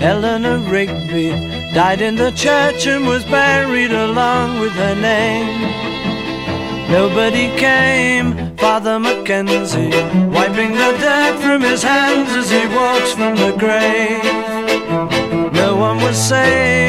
Eleanor Rigby died in the church and was buried along with her name. Nobody came, Father Mackenzie, wiping the dirt from his hands as he walks from the grave. No one was saved,